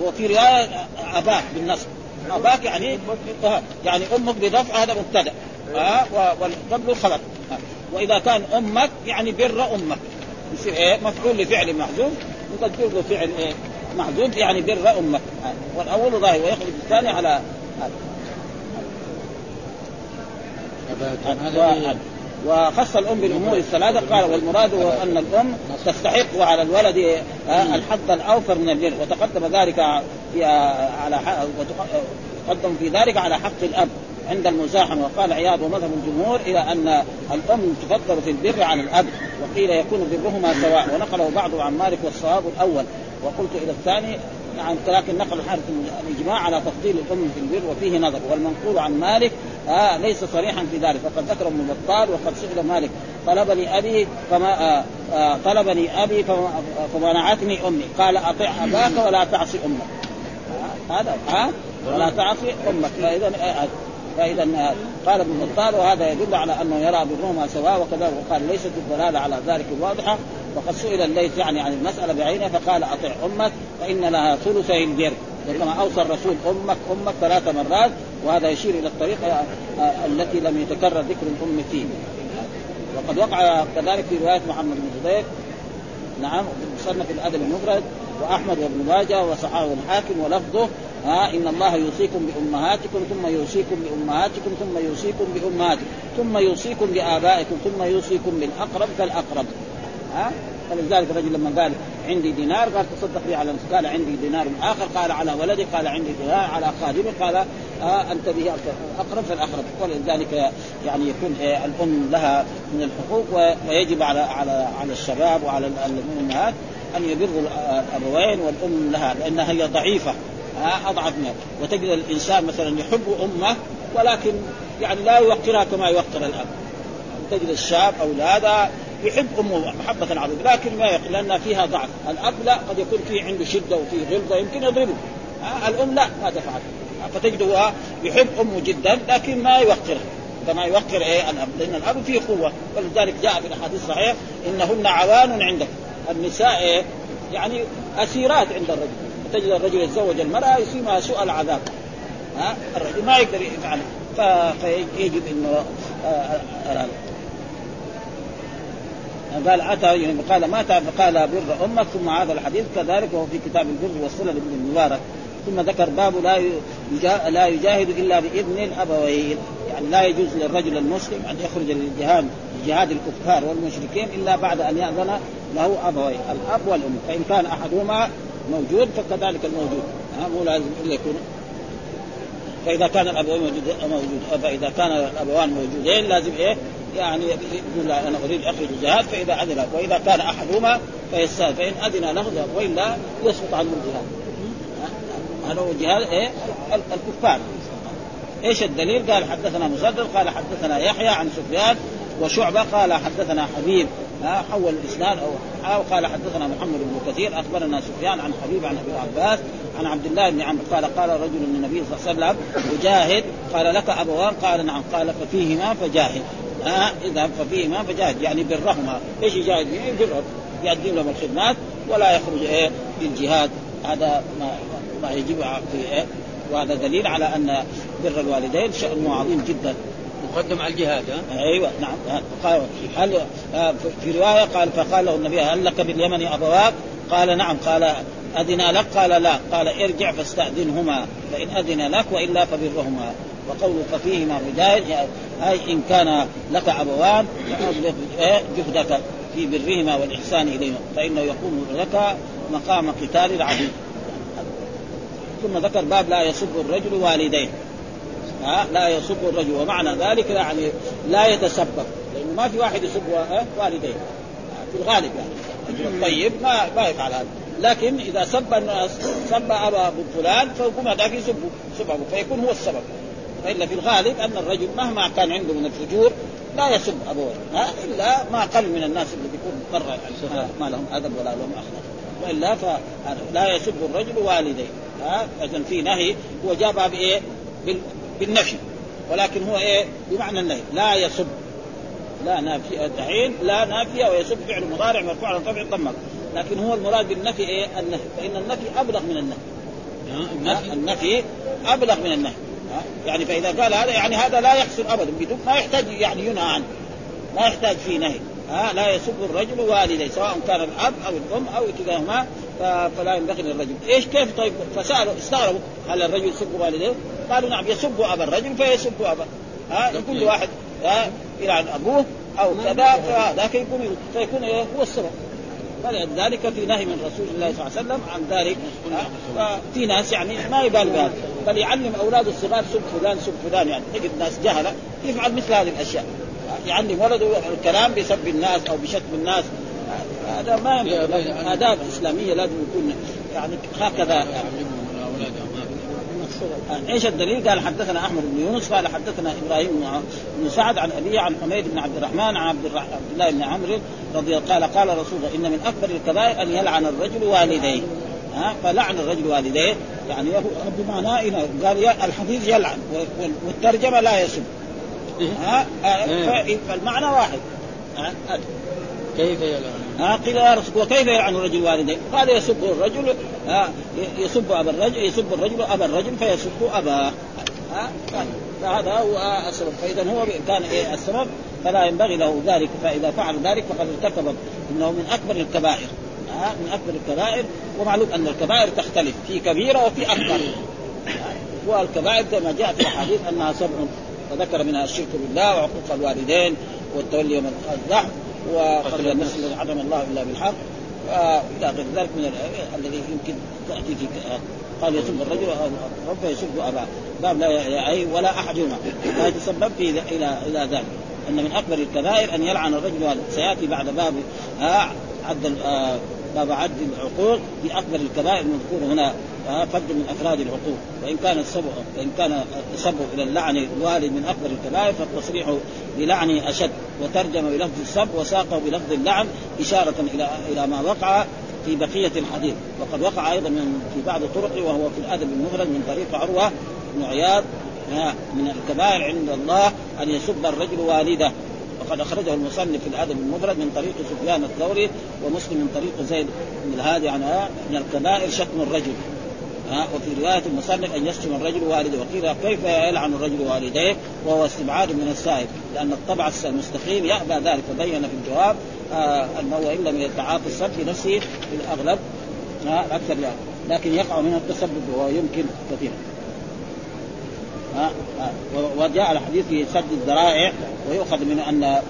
وفي رواية أباك بالنصب. أباك يعني يعني أمك برفع هذا مبتدأ ها والقبل خبر. وإذا كان أمك يعني بر أمك. يصير إيه؟ مفعول لفعل محذوف نقدر له فعل إيه؟ محذوف يعني بر أمك. والأول ظاهر ويخرج الثاني على هذا وخص الأم بالأمور الثلاثه قال والمراد هو أن الأم تستحق على الولد الحظ الأوفر من البر. وتقدم ذلك في على وتقدم في ذلك على حق الأب. عند المزاحمه وقال عياض ومذهب الجمهور إلى أن الأم تفضل في البر عن الأب وقيل يكون برهما سواء ونقله بعض عن مالك والصواب الأول. وقلت إلى الثاني نعم لكن نقل حارث الإجماع على تفضيل الأم في البر وفيه نظر والمنقول عن مالك آه ليس صريحا في ذلك وقد ذكر ابن بطال وقد سئل مالك طلبني أبي فما آه آه طلبني أبي فمنعتني أمي قال أطع أباك ولا تعصي أمك. هذا ها ولا تعصي أمك. فإذا فإذا قال ابن بطال وهذا يدل على أنه يرى برهما سواء وكذا وقال ليست الدلاله على ذلك الواضحه وقد سئل الليث يعني عن المسألة بعينها فقال أطع أمك فإن لها ثلثي البر وكما أوصى الرسول أمك أمك ثلاث مرات. وهذا يشير إلى الطريقة التي لم يتكرر ذكر الأم فيه. وقد وقع كذلك في رواية محمد بن زبير. نعم في الأدب المفرد وأحمد وابن ماجه وصححه الحاكم ولفظه ها إن الله يوصيكم بأمهاتكم ثم يوصيكم بأمهاتكم ثم يوصيكم بأمهاتكم ثم يوصيكم بآبائكم ثم يوصيكم بالأقرب فالاقرب ها فلذلك الرجل لما قال عندي دينار قال تصدق به على قال عندي دينار آخر قال على ولدي قال عندي دينار على خادمي قال آه أنت به أقرب فالأقرب. ولذلك يعني يكون إيه الأم لها من الحقوق ويجب على على على الشباب وعلى الأمهات أن يبروا الأبوين والأم لها لأنها هي ضعيفة. أضعف منها وتجد الإنسان مثلا يحب أمه ولكن يعني لا يوقرها كما يوقر الأب. تجد الشاب اولاده يحب أمه محبة عظيمه لكن ما يقل لأن فيها ضعف. الأب لا قد يكون فيه عنده شدة وفيه غلظة يمكن يضربه. الأم لا ما تفعل. فتجده يحب أمه جدا لكن ما يوقرها. كما يوقر إيه الأب لأن الأب فيه قوة. ولذلك جاء في الأحاديث الصحيحة إنهن عوان عندك. النساء إيه؟ يعني أسيرات عند الرجل. تجد الرجل يتزوج المرأة يصيبها سوء العذاب. ها؟ الرجل ما يقدر يفعل فيجب إنه آه، آه، آه، قال أتى يعني قال ما قال بر أمك ثم هذا الحديث كذلك وهو في كتاب البر والصله لابن المبارك. ثم ذكر باب لا لا يجاهد إلا بإذن الأبوين. يعني لا يجوز للرجل المسلم أن يخرج للجهاد جهاد الكفار والمشركين إلا بعد أن يأذن له ابوين الأب والأم. فإن كان أحدهما موجود فكذلك الموجود. مو لازم إلا يكون. فإذا كان الأبوين موجود موجود فإذا كان الأبوان موجودين لازم إيه؟ يعني يقول أنا أريد أخرج الجهاد فإذا أذن وإذا كان أحدهما فيستأذن فإن أذن له وإلا يسقط عنه الجهاد. هذا هو جهاد إيه؟ الكفار. إيش الدليل؟ قال حدثنا مسدد قال حدثنا يحيى عن سفيان وشعبة قال حدثنا حبيب. حول الإسناد أو أو قال حدثنا محمد بن كثير أخبرنا سفيان عن حبيب عن أبي عباس عن عبد الله بن عمرو قال قال رجل للنبي صلى الله عليه وسلم وجاهد قال لك أبوان؟ قال نعم. قال ففيهما فجاهد. ها إذا ففيهما فجاهد يعني برهما إيش يجاهد؟ فيه؟ يبرهم يقدم لهم الخدمات ولا يخرج إيه للجهاد هذا ما ما يجب في إيه وهذا دليل على أن بر الوالدين شأنه عظيم جدا. مقدم على الجهاد ها؟ أيوه نعم قال هل آه، في رواية قال فقال له النبي هل لك باليمن ابواك؟ قال نعم قال أذن لك؟ قال لا. قال ارجع فاستأذنهما فإن أذن لك وإلا فبرهما. وقوله ففيهما مجاهد أي إن كان لك أبوان فأبلغ إيه، جهدك في برهما والإحسان إليهما. فإنه يقوم لك مقام قتال العدو. ثم ذكر باب لا يسب الرجل والديه. ها لا يسب الرجل. ومعنى ذلك يعني لا يتسبب. لأنه ما في واحد يسب والديه. في الغالب يعني. الطيب ما ما يفعل هذا. لكن إذا سب الناس سب أبا فلان فيقوم هذاك يسبه سبه. فيكون هو السبب. فإلا في الغالب أن الرجل مهما كان عنده من الفجور لا يسب أبوه. ها إلا ما قل من الناس اللي بيكون برا يعني ما لهم أدب ولا لهم أخلاق. وإلا فلا يسب الرجل والديه. ها إذا في نهي هو جابها بإيه؟ بالنفي. ولكن هو إيه؟ بمعنى النهي. لا يسب لا نافية دحين لا نافية ويسب فعل مضارع مرفوع على طبع الضمة. لكن هو المراد بالنفي إيه؟ النهي. فإن النفي أبلغ من النهي. النفي أبلغ من النهي. يعني فإذا قال هذا يعني هذا لا يحصل أبدا. بدون ما يحتاج يعني ينهى عنه. ما يحتاج فيه نهي. ها لا يسب الرجل والديه سواء كان الأب أو الأم أو كلاهما فلا ينبغي للرجل، إيش كيف؟ طيب؟ فسألوا استغربوا هل الرجل يسب والديه؟ قالوا نعم يسب أبا الرجل فيسب أبا. ها كل واحد ها يلعن أبوه أو كذا فذاك يكون فيكون هو السبب. فلذلك في نهي من رسول الله صلى الله عليه وسلم عن ذلك ففي ناس يعني ما يبال بهذا. بل يعلم اولاده الصغار سب فلان سب فلان يعني تجد ناس جهلة يفعل مثل هذه الأشياء. يعلم ولده الكلام بسب الناس أو بشتم الناس. هذا ما ينبغي آداب إسلامية لازم يكون يعني هكذا. إيش الدليل؟ قال حدثنا أحمد بن يونس قال حدثنا إبراهيم بن سعد عن أبيه عن حميد بن عبد الرحمن عن عبد, عبد الله بن عمرو رضي الله قال قال رسول الله إن من أكبر الكبائر أن يلعن الرجل والديه. ها؟ فلعن الرجل والديه. يعني بمعنى قال الحديث يلعن والترجمة لا يسب ها؟ فالمعنى واحد. كيف يلعن؟ ها؟ قيل يا رسول وكيف يلعن الرجل والديه؟ قال يسب الرجل ها؟ يسب أبا الرجل يسب الرجل أبا الرجل فيسب اباه ها؟ فهذا هو السبب. فإذا هو كان إيه السبب فلا ينبغي له ذلك. فإذا فعل ذلك فقد ارتكب إنه من أكبر الكبائر. ها؟ من أكبر الكبائر. ومعلوم أن الكبائر تختلف في كبيرة وفي أكبر. والكبائر كما جاء في الاحاديث أنها سبع وذكر منها الشرك بالله وعقوق الوالدين والتولي يوم الزحف وقتل النفس الذي حرم الله إلا بالحق. إلى غير ذلك من الذي يمكن تأتي في قال يسب الرجل ربه يسب أباه. باب لا اي ولا أحدهما. لا يتسبب في إلى إلى ذلك. أن من أكبر الكبائر أن يلعن الرجل سيأتي بعد باب آه عد آه باب عد العقوق في اكبر الكبائر المذكور هنا آه فرد من أفراد العقوق. وإن كان السبب وإن كان التسبب إلى اللعن الوالد من اكبر الكبائر فالتصريح بلعن أشد. وترجم بلفظ السب وساقه بلفظ اللعن إشارة إلى إلى ما وقع في بقية الحديث. وقد وقع أيضا من في بعض طرقه وهو في الأدب المفرد من طريق عروة بن عياض من الكبائر عند الله أن يسب الرجل والده. وقد أخرجه المصنف في الأدب المفرد من طريق سفيان الثوري ومسلم من طريق زيد بن الهادي عنها من الكبائر شتم الرجل. ها وفي رواية المصنف أن يشتم الرجل والده وقيل كيف يلعن الرجل والديه وهو استبعاد من السائل لأن الطبع المستقيم يأبى ذلك. فبين في الجواب آه أنه ان لم يتعاطى السب بنفسه في الأغلب آه أكثر يعني. لكن يقع من التسبب ويمكن كثيرا. ها وجاء الحديث في سد الذرائع ويؤخذ من ان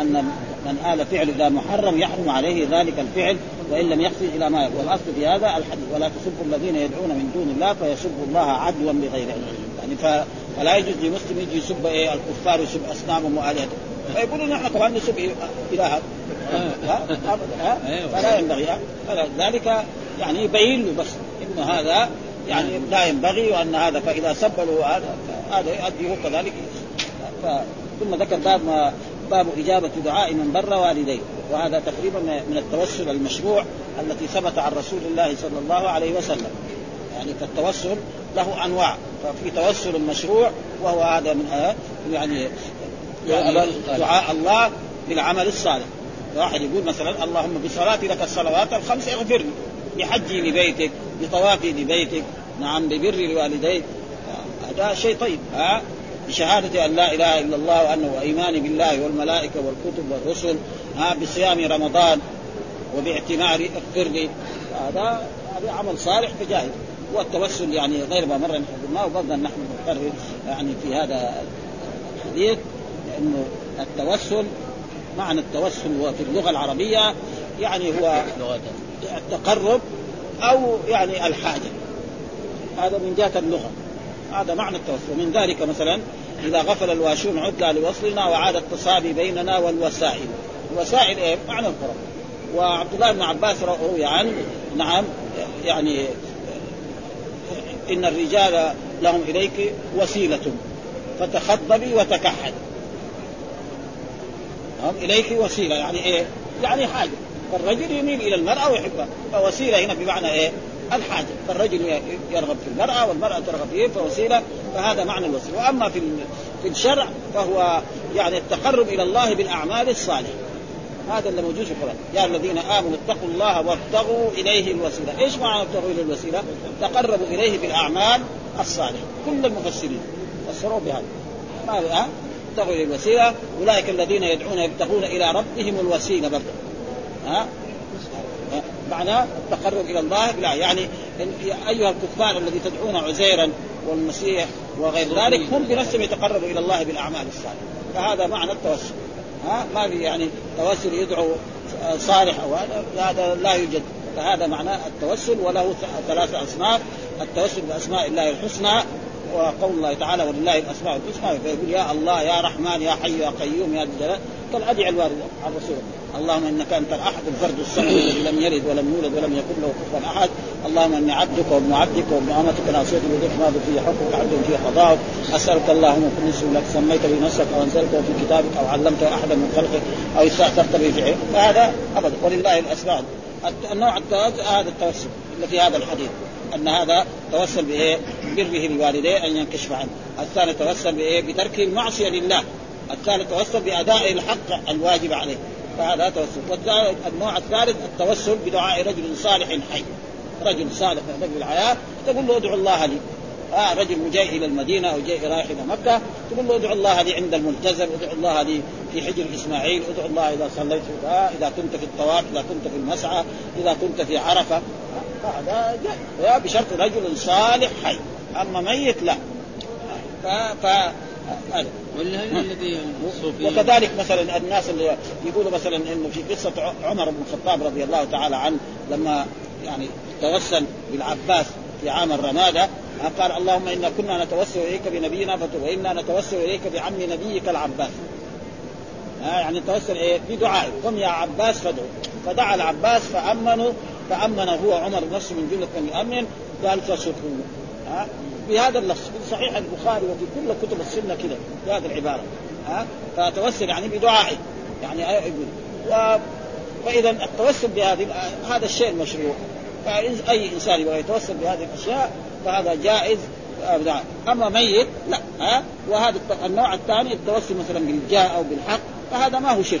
أن من آل فعل إلى محرم يحرم عليه ذلك الفعل وإن لم يقصد إلى ما والاصل في هذا الحديث ولا تسبوا الذين يدعون من دون الله فيسبوا الله عدوا بغير علم. يعني فلا يجوز لمسلم يجي يسب إيه؟ الكفار يسب أصنامهم وآلهتهم. فيقولون نحن كمان نسب اله فلا ينبغي. ذلك يعني يبين له بس. انه هذا يعني لا ينبغي وأن هذا فإذا سب له هذا يؤدي هو كذلك. ثم ذكر باب ما باب إجابة دعاء من بر والديه. وهذا تقريبا من التوسل المشروع التي ثبت عن رسول الله صلى الله عليه وسلم. يعني فالتوسل له أنواع. ففي توسل مشروع وهو هذا من يعني, يعني دعاء الله بالعمل الصالح. واحد يقول مثلا اللهم بصلاتي لك الصلوات الخمس اغفر لي بحجي لبيتك بطوافي لبيتك نعم ببري لوالديك. هذا شيء طيب ها؟ بشهادة أن لا إله إلا الله وأنه وإيمان بالله والملائكة والكتب والرسل ها؟ بصيام رمضان وباعتمار اغفر لي هذا هذا عمل صالح فجاهز والتوسل يعني غير ما مر ما وبرضا نحن نقرر يعني في هذا الحديث لأنه التوسل معنى التوسل هو في اللغة العربية يعني هو التقرب أو يعني الحاجة. هذا من جهة اللغة. هذا معنى التوسل. من ذلك مثلا إذا غفل الواشون عدنا لوصلنا وعاد التصابي بيننا والوسائل. الوسائل إيه؟ معنى القرب وعبد الله بن عباس روي عنه نعم يعني إن الرجال لهم إليك وسيلة فتخضبي وتكحد هم إليك وسيلة. يعني إيه؟ يعني حاجة. فالرجل يميل إلى المرأة ويحبها. فوسيلة هنا بمعنى إيه؟ الحاجة. فالرجل يرغب في المرأة والمرأة ترغب فيه فوسيلة فهذا معنى الوسيلة. وأما في في الشرع فهو يعني التقرب إلى الله بالأعمال الصالحة. هذا اللي موجود في القرآن. يا الذين آمنوا اتقوا الله وابتغوا إليه الوسيلة. إيش معنى ابتغوا إليه الوسيلة؟ تقربوا إليه بالأعمال الصالحة. كل المفسرين فسروا بهذا. ما ها؟ ابتغوا إليه الوسيلة. أولئك الذين يدعون يبتغون إلى ربهم الوسيلة برضه. ها؟ معناه التقرب إلى الله؟ بلا يعني أيها الكفار الذي تدعون عزيرا والمسيح وغير ذلك هم بنفسهم يتقربوا إلى الله بالأعمال الصالحة. فهذا معنى التوسل. ها؟ ما في يعني توسل يدعو صالح أو هذا لا يوجد. فهذا معناه التوسل وله ثلاثة أصناف. التوسل بأسماء الله الحسنى وقول الله تعالى ولله الأسماء الحسنى فيقول يا الله يا رحمن يا حي يا قيوم يا الجلال. كالأدعية الواردة على الرسول. اللهم إنك أنت الأحد الفرد الصمد الذي لم يلد ولم يولد ولم يكن له كفوا أحد. اللهم إني عبدك وابن عبدك وابن امتك ناصيتك بذلك ماضي في حكمك عبد في قضاءك. أسألك اللهم كل اسم لك سميت بنفسك أو أنزلته في كتابك أو علمته أحدا من خلقك أو استأثرت به في فهذا أبدا. ولله الاسماء النوع الثالث هذا التوسل اللي في هذا الحديث. أن هذا توسل بإيه؟ بره لوالديه أن ينكشف عنه، الثاني توسل بإيه؟ بترك المعصية لله، الثالث توسل بأداء الحق الواجب عليه، فهذا توسل. والنوع الثالث التوسل بدعاء رجل صالح حي. رجل صالح رجل الحياة تقول له ادعو الله لي. آه رجل جاي إلى المدينة أو جاي رايح إلى مكة. تقول له ادعو الله لي عند الملتزم. ادعو الله لي في حجر إسماعيل. ادعو الله إذا صليت. آه إذا كنت في الطواف إذا كنت في المسعى إذا كنت في عرفة. هذا آه بشرط رجل صالح حي. أما ميت لا. ف, ف وكذلك مثلا الناس اللي يقولوا مثلا إنه في قصة عمر بن الخطاب رضي الله تعالى عنه لما يعني توسل بالعباس في عام الرمادة قال اللهم إنا كنا نتوسل إليك بنبينا وإنا نتوسل إليك بعم نبيك العباس. يعني توسل إيه؟ بدعاء. قم يا عباس فادعو. فدعا العباس فأمنوا فامن هو عمر نفسه من جمله من يامن قال فشكروا ها؟ بهذا اللفظ في صحيح البخاري وفي كل كتب السنة كذا بهذه العبارة ها؟ فتوسل يعني بدعائه يعني يقول و... فإذا التوسل بهذه هذا الشيء المشروع. فاي إنسان يبغى يتوسل بهذه الأشياء فهذا جائز أما ميت لا ها؟ وهذا النوع الثاني التوسل مثلا بالجاه أو بالحق فهذا ما هو شرك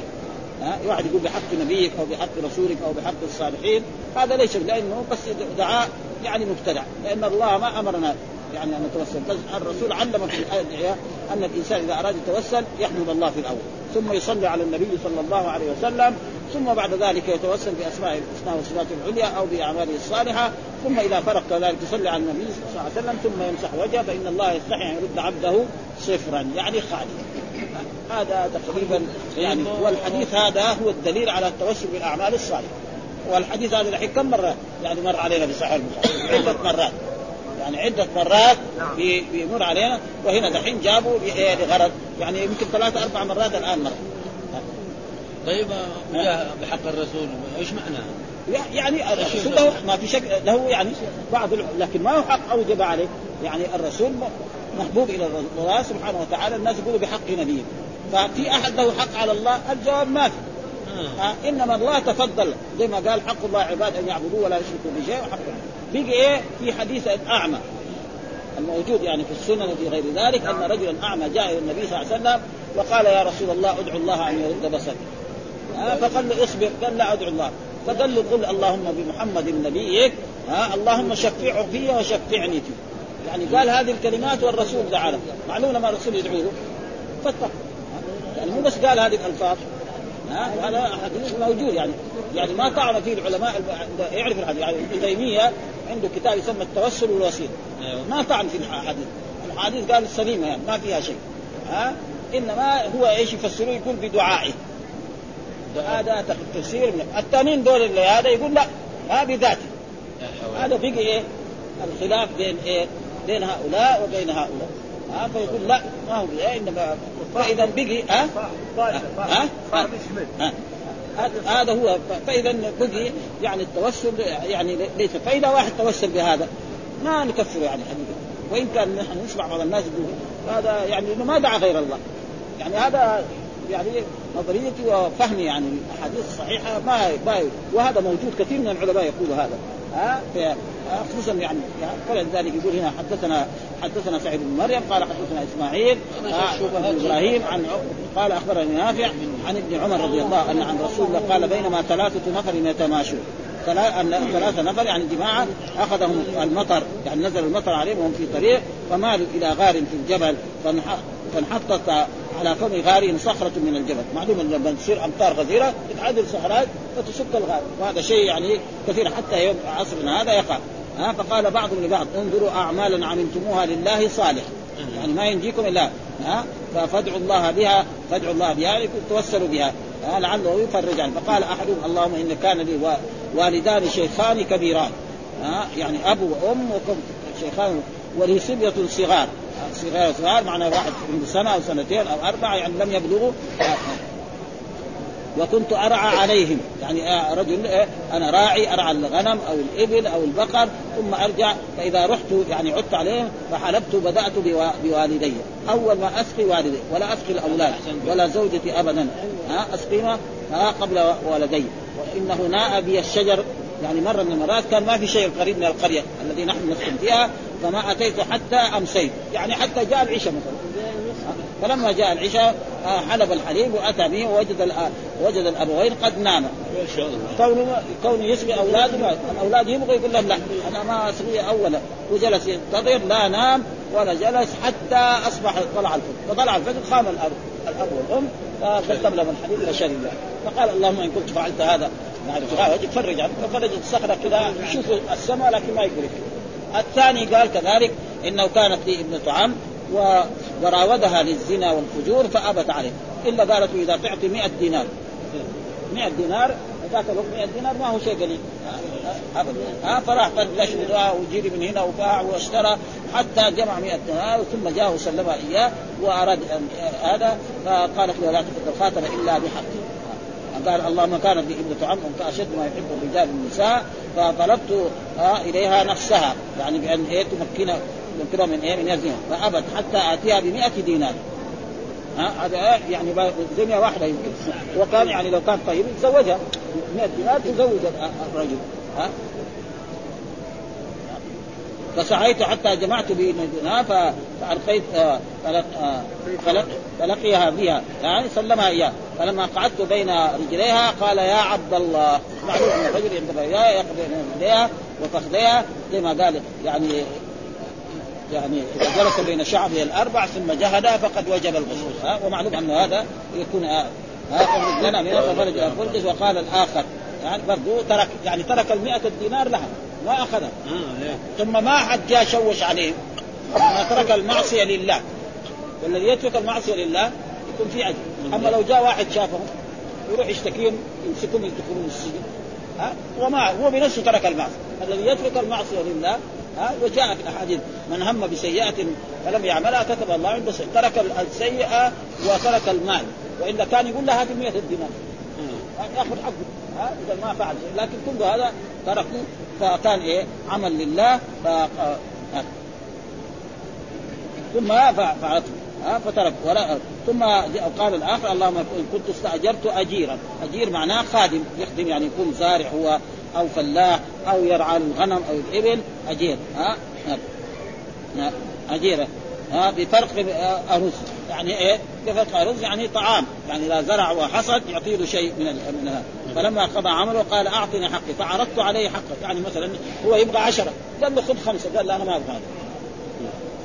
ها؟ واحد يقول بحق نبيك أو بحق رسولك أو بحق الصالحين هذا ليس لأنه بس دعاء يعني مبتدع لأن الله ما أمرنا يعني أن نتوسل الرسول علم في الادعيه أن الإنسان إذا أراد يتوسل يحمد الله في الأول ثم يصلي على النبي صلى الله عليه وسلم ثم بعد ذلك يتوسل بأسماء الحسنى وصفاته العليا أو بأعماله الصالحة ثم إذا فرق كذلك يصلي على النبي صلى الله عليه وسلم ثم يمسح وجهه فإن الله يستحي أن يرد عبده صفرا يعني خاليا هذا تقريبا يعني والحديث هذا هو الدليل على التوسل بالأعمال الصالحة. والحديث هذا الحين كم مره يعني مر علينا في صحيح البخاري عدة مرات. يعني عدة مرات بيمر علينا. وهنا دحين جابوا لغرض يعني يمكن ثلاثة أربع مرات الآن مرة. طيب بحق الرسول إيش معناه؟ يعني الرسول له ما في شك له يعني بعض لكن ما هو حق أوجب عليه. يعني الرسول محبوب إلى الله سبحانه وتعالى. الناس يقولوا بحق نبيه ففي أحد له حق على الله؟ الجواب ما في. آه. إنما الله تفضل. زي ما قال حق الله عباد أن يعبدوه ولا يشركوا بشيء وحق بقي إيه؟ في حديث الاعمى الموجود يعني في السنن وفي غير ذلك أن رجلا أعمى جاء إلى النبي صلى الله عليه وسلم وقال يا رسول الله ادعو الله أن يرد بصري. آه فقال له اصبر. قال لا أدعو الله. فقال له قل اللهم بمحمد نبيك. ها؟ اللهم شفعه في وشفعني فيه. يعني قال هذه الكلمات والرسول دعا معلوم لما الرسول يدعو له فاتق يعني مو بس قال هذه الألفاظ. هذا حديث موجود يعني. يعني ما طعن فيه العلماء يعرف الحديث. يعني ابن تيمية عنده كتاب يسمى التوسل والوسيله ما طعن في الحديث. الحديث قال سليمه يعني ما فيها شيء. ها؟ إنما هو إيش يفسروه يقول بدعائه. هذا تفسير من الثانيين دول اللي هذا يقول لا ها بذاته هذا بقي إيه؟ الخلاف بين إيه؟ بين هؤلاء وبين هؤلاء. ها؟ فيقول لا ما هو إيه إنما فإذا بقي ها؟ ها؟ هذا هو. فإذا بقي يعني التوسل يعني ليس فاذا واحد توسل بهذا. ما نكفره يعني حقيقه وإن كان نحن نسمع بعض الناس يقول هذا يعني إنه ما دعا غير الله. يعني هذا يعني نظريتي وفهمي يعني الاحاديث الصحيحه ما ما وهذا موجود كثير من العلماء يقولوا هذا. ها؟ خصوصا يعني فلذلك يقول هنا حدثنا حدثنا سعيد بن مريم قال حدثنا إسماعيل عن إبراهيم عن قال أخبرني نافع عن ابن عمر رضي الله عنه عن رسول الله قال بينما ثلاثة نفر يتماشون. ثلاثة نفر يعني جماعة أخذهم المطر يعني نزل المطر عليهم وهم في طريق فمالوا إلى غار في الجبل فانحطت على فم غارهم صخرة من الجبل. معلوم أن لما تصير أمطار غزيرة تتعدل صخرات فتشق الغار. وهذا شيء يعني كثير حتى يوم عصرنا هذا يقع. ها فقال بعضهم لبعض انظروا أعمالا عملتموها لله صالح. يعني ما ينجيكم إلا ها فادعوا الله بها فادعوا الله بها يعني توسلوا بها لعله يفرج عنه فقال أحدهم اللهم إن كان لي والدان شيخان كبيران. ها يعني أبو وأم شيخان ولي صبية صغار. صغار صغار معنى واحد عنده سنة أو سنتين أو أربعة يعني لم يبلغوا وكنت أرعى عليهم. يعني رجل أنا راعي أرعى الغنم أو الإبل أو البقر ثم أرجع فإذا رحت يعني عدت عليهم فحلبت بدات بوالدي. أول ما أسقي والدي ولا أسقي الأولاد ولا زوجتي ابدا. ها قبل والدي. وإنه ناء بي الشجر. يعني مرة من المرات كان ما في شيء قريب من القرية الذي نحن نسكن فيها. فما أتيت حتى أمسيت. يعني حتى جاء العشاء مثلا. فلما جاء العشاء آه، حلب الحليب وأتى به ووجد وجد الأبوين قد ناما كونه كونه يسقي اولاده الاولاد يبغوا يقول لهم لا أنا ما اسقي أولا. وجلس ينتظر لا نام ولا جلس حتى أصبح طلع الفجر. فطلع الفجر قام الأب الأب والأم فقدم لهم الحليب الله. فقال اللهم إن كنت فعلت هذا يعني فرج عنه ففرجت الصخرة كذا يشوف السماء لكن ما يقدر الثاني قال كذلك إنه كانت لي ابنه عم و وراودها للزنا والفجور فأبت عليه. إلا قالت إذا تعطي 100 دينار. 100 دينار ذاك الوقت 100 دينار ما هو شيء قليل. أبدا. ها فراح قد لشوا وجري من هنا وباع واشترى حتى جمع 100 دينار ثم جاء وسلمها إياه وأراد هذا فقالت له لا تفك الخاتم إلا بحقه قال اللهم كانت لي ابنة عم فاشد ما يحب الرجال النساء. فطلبت إليها نفسها. يعني بأن إيه تمكن تمكنها من إيه؟ من يزنها فأبت حتى آتيها ب 100 دينار هذا يعني زنية واحدة يمكن. وكان يعني لو كان طيب يتزوجها 100 دينار تزوج الرجل. ها فسعيت حتى جمعت بيننا فألقيت فلقيها بها. يعني سلمها إياه. فلما قعدت بين رجليها قال يا عبد الله. معلوم أن الرجل ينتبه يقضي بين رجليها وفخذيها زي ما قال يعني يعني اذا جلس بين شعبه الأربع ثم جهد فقد وجب الغسل. ومعلوم أن هذا يكون ها اخرج لنا ففرج الفرج وقال الآخر. يعني برضه ترك يعني ترك ال الدينار لها. ما اخذها ثم ما حد جاء شوش عليه. ما ترك المعصية لله. والذي يترك المعصية لله يكون في اجر أما لو جاء واحد شافهم يروح يشتكيهم يمسكهم يدخلون السجن. ها؟ وما هو بنفسه ترك المعصية. الذي يترك المعصية لله ها؟ وجاء في الاحاديث من هم بسيئة فلم يعملها كتب الله عنده ترك السيئة وترك المال. وإلا كان يقول له هذه 100 دينار يأخذ حقه ها؟ إذا ما فعل شيء. لكن كل هذا تركه فكان إيه؟ عمل لله ف... ثم فعلته فترك ولا ثم قال الآخر اللهم إن كنت استأجرت أجيرا. أجير معناه خادم يخدم يعني يكون زارع هو أو فلاح أو يرعى الغنم أو الإبل. أجير ها؟ اجير ها؟ بفرق ارز يعني إيه؟ بفرق ارز يعني طعام. يعني إذا زرع وحصد يعطي له شيء من من هذا فلما قضى عمله قال أعطني حقي. فعرضت عليه حقه يعني مثلا هو يبغى عشرة. قال له خذ خمسة. قال لا أنا ما أبغى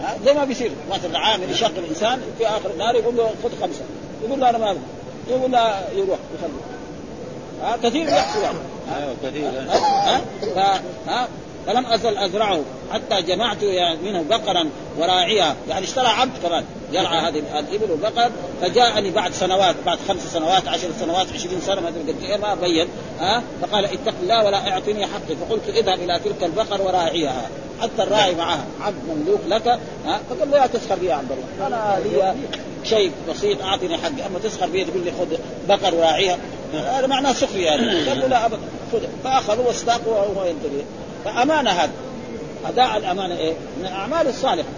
هذا. زي ما بيصير. مثلا عامل يشغل إنسان في آخر النهار يقول له خذ خمسة. يقول له أنا ما أبغى. يقول له يروح يخليه ها؟ كثير يحصل. يعني أيوه كثير. ها؟ فلم أزل أزرعه حتى جمعت منه بقرا وراعيها يعني اشترى عبد كمان يرعى هذه الإبل والبقر فجاءني بعد سنوات بعد خمس سنوات عشر سنوات عشرين سنة ما أدري قد إيه ما بين ها؟ فقال اتق الله ولا أعطني حقي. فقلت اذهب إلى تلك البقر وراعيها. حتى الراعي معها عبد مملوك لك ها؟ فقال له لا تسخر بي يا عبد الله. أنا لي شيء بسيط أعطني حقي. أما تسخر بي تقول لي خذ بقر وراعيها. هذا معناه سخرية يعني. قال له لا ابدا خذ. فأخذوا واستاقوا وهو ينتبه فأمانة هذا. أداء الأمانة إيه؟ من الأعمال الصالحة.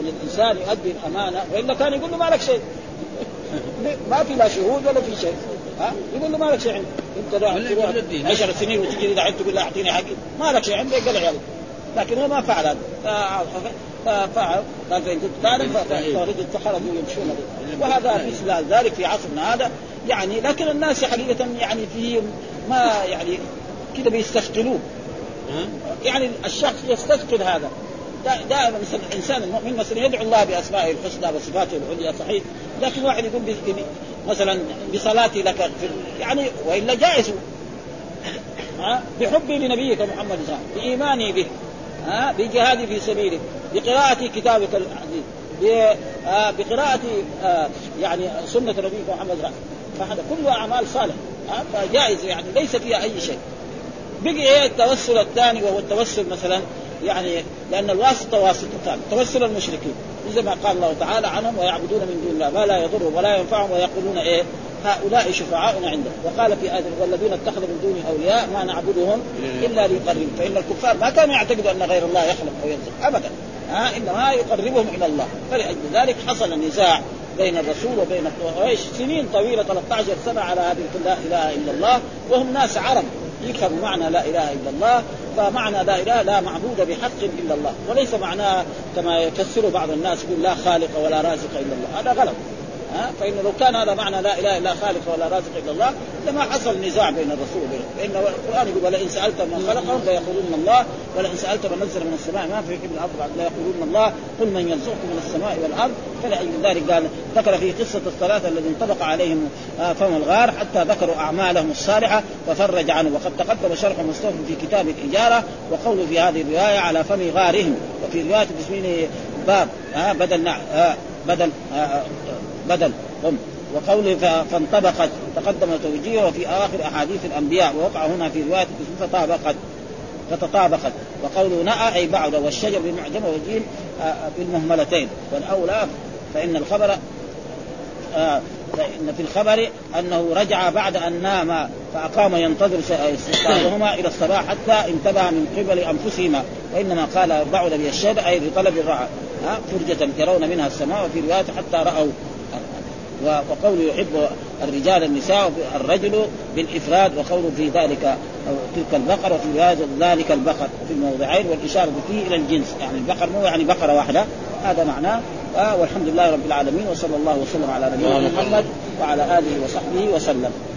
إن الإنسان يؤدي الأمانة وإلا كان يقول له ما لك شيء. ما في لا شهود ولا في شيء. ها؟ يقول له ما لك شيء عندك. انت 10 سنين وتجي اذا عدت تقول له أعطيني حقي. ما لك شيء عندك؟ قال عيالك. لكن هو ما فعل هذا. ففعل قال فإن كنت تعرف فرجل خرجوا يمشون وهذا مثل ذلك في عصرنا هذا. يعني لكن الناس حقيقة يعني فيهم ما يعني كذا بيستثقلوه يعني الشخص يستثقل هذا. دائما الانسان المؤمن مثلا يدعو الله بأسمائه الحسنى وصفاته العليا صحيح. لكن واحد يقول مثلا بصلاتي لك في يعني وإلا جائز. بحبي لنبيك محمد صلى الله عليه وسلم بإيماني به ها؟ بجهادي في سبيلك بقراءة كتابك العزيز بقراءة يعني سنة نبيك محمد صلى الله عليه وسلم. فهذا كله أعمال صالحة فجائز يعني ليس فيها أي شيء. بقي إيه التوسل الثاني وهو التوسل مثلا؟ يعني لأن الواسطة واسطتان توسل المشركين. زي ما قال الله تعالى عنهم ويعبدون من دون الله ما لا يضرهم ولا ينفعهم ويقولون إيه؟ هؤلاء شفعاؤنا عندهم. وقال في آية والذين اتخذوا من دونه أولياء ما نعبدهم إلا ليقربوا فإن الكفار ما كانوا يعتقدوا أن غير الله يخلق أو يرزق ابدا. ها؟ إنما يقربهم إلى الله. فلأجل ذلك حصل النزاع بين الرسول وبين قريش سنين طويلة 13 سنة على هذه لا إله إلا الله وهم ناس عرب. يفهم معنى لا إله إلا الله فمعنى لا إله لا معبود بحق إلا الله. وليس معناه كما يفسر بعض الناس يقول لا خالق ولا رازق إلا الله. هذا غلط. ها؟ فانه لو كان هذا معنى لا إله إلا خالق ولا رازق إلا الله لما حصل نزاع بين الرسول. وبينه فان القرآن يقول ولئن سالت من خلقهم ليقولون الله ولئن سالت من نزل من السماء ما في من الأرض ليقولون الله قل من يرزقكم من السماء والارض فلأجل ذلك قال ذكر في قصه الثلاثه الذين انطبق عليهم فم الغار حتى ذكروا اعمالهم الصالحه وفرج عنه وقد تقدم شرح مستوفى في كتاب الاجاره وقوله في هذه الروايه على فم غارهم وفي روايه باسمه باب ها بدل بدل آه، آه، بدل قم وقوله فانطبقت تقدم توجيهه في آخر أحاديث الأنبياء ووقع هنا في رواية فتطابقت فتطابقت. وقوله نأى أي بعد والشجر والجيم آه، بالمهملتين. والأولى فإن الخبر آه، فإن في الخبر أنه رجع بعد أن نام فأقام ينتظر استيقاظهما إلى الصباح حتى انتبه من قبل أنفسهما. وإنما قال بعد بي الشجر أي لطلب المرعى فرجة يرون منها السماء وفي رواية حتى رأوا وقوله يحب الرجال النساء الرجل بالإفراد وقوله في ذلك أو تلك البقرة وفي ذلك البقر في الموضعين والإشارة فيه إلى الجنس. يعني البقر مو يعني بقرة واحدة. هذا معناه آه والحمد لله رب العالمين وصلى الله وسلم على نبينا محمد وعلى آله وصحبه وسلم.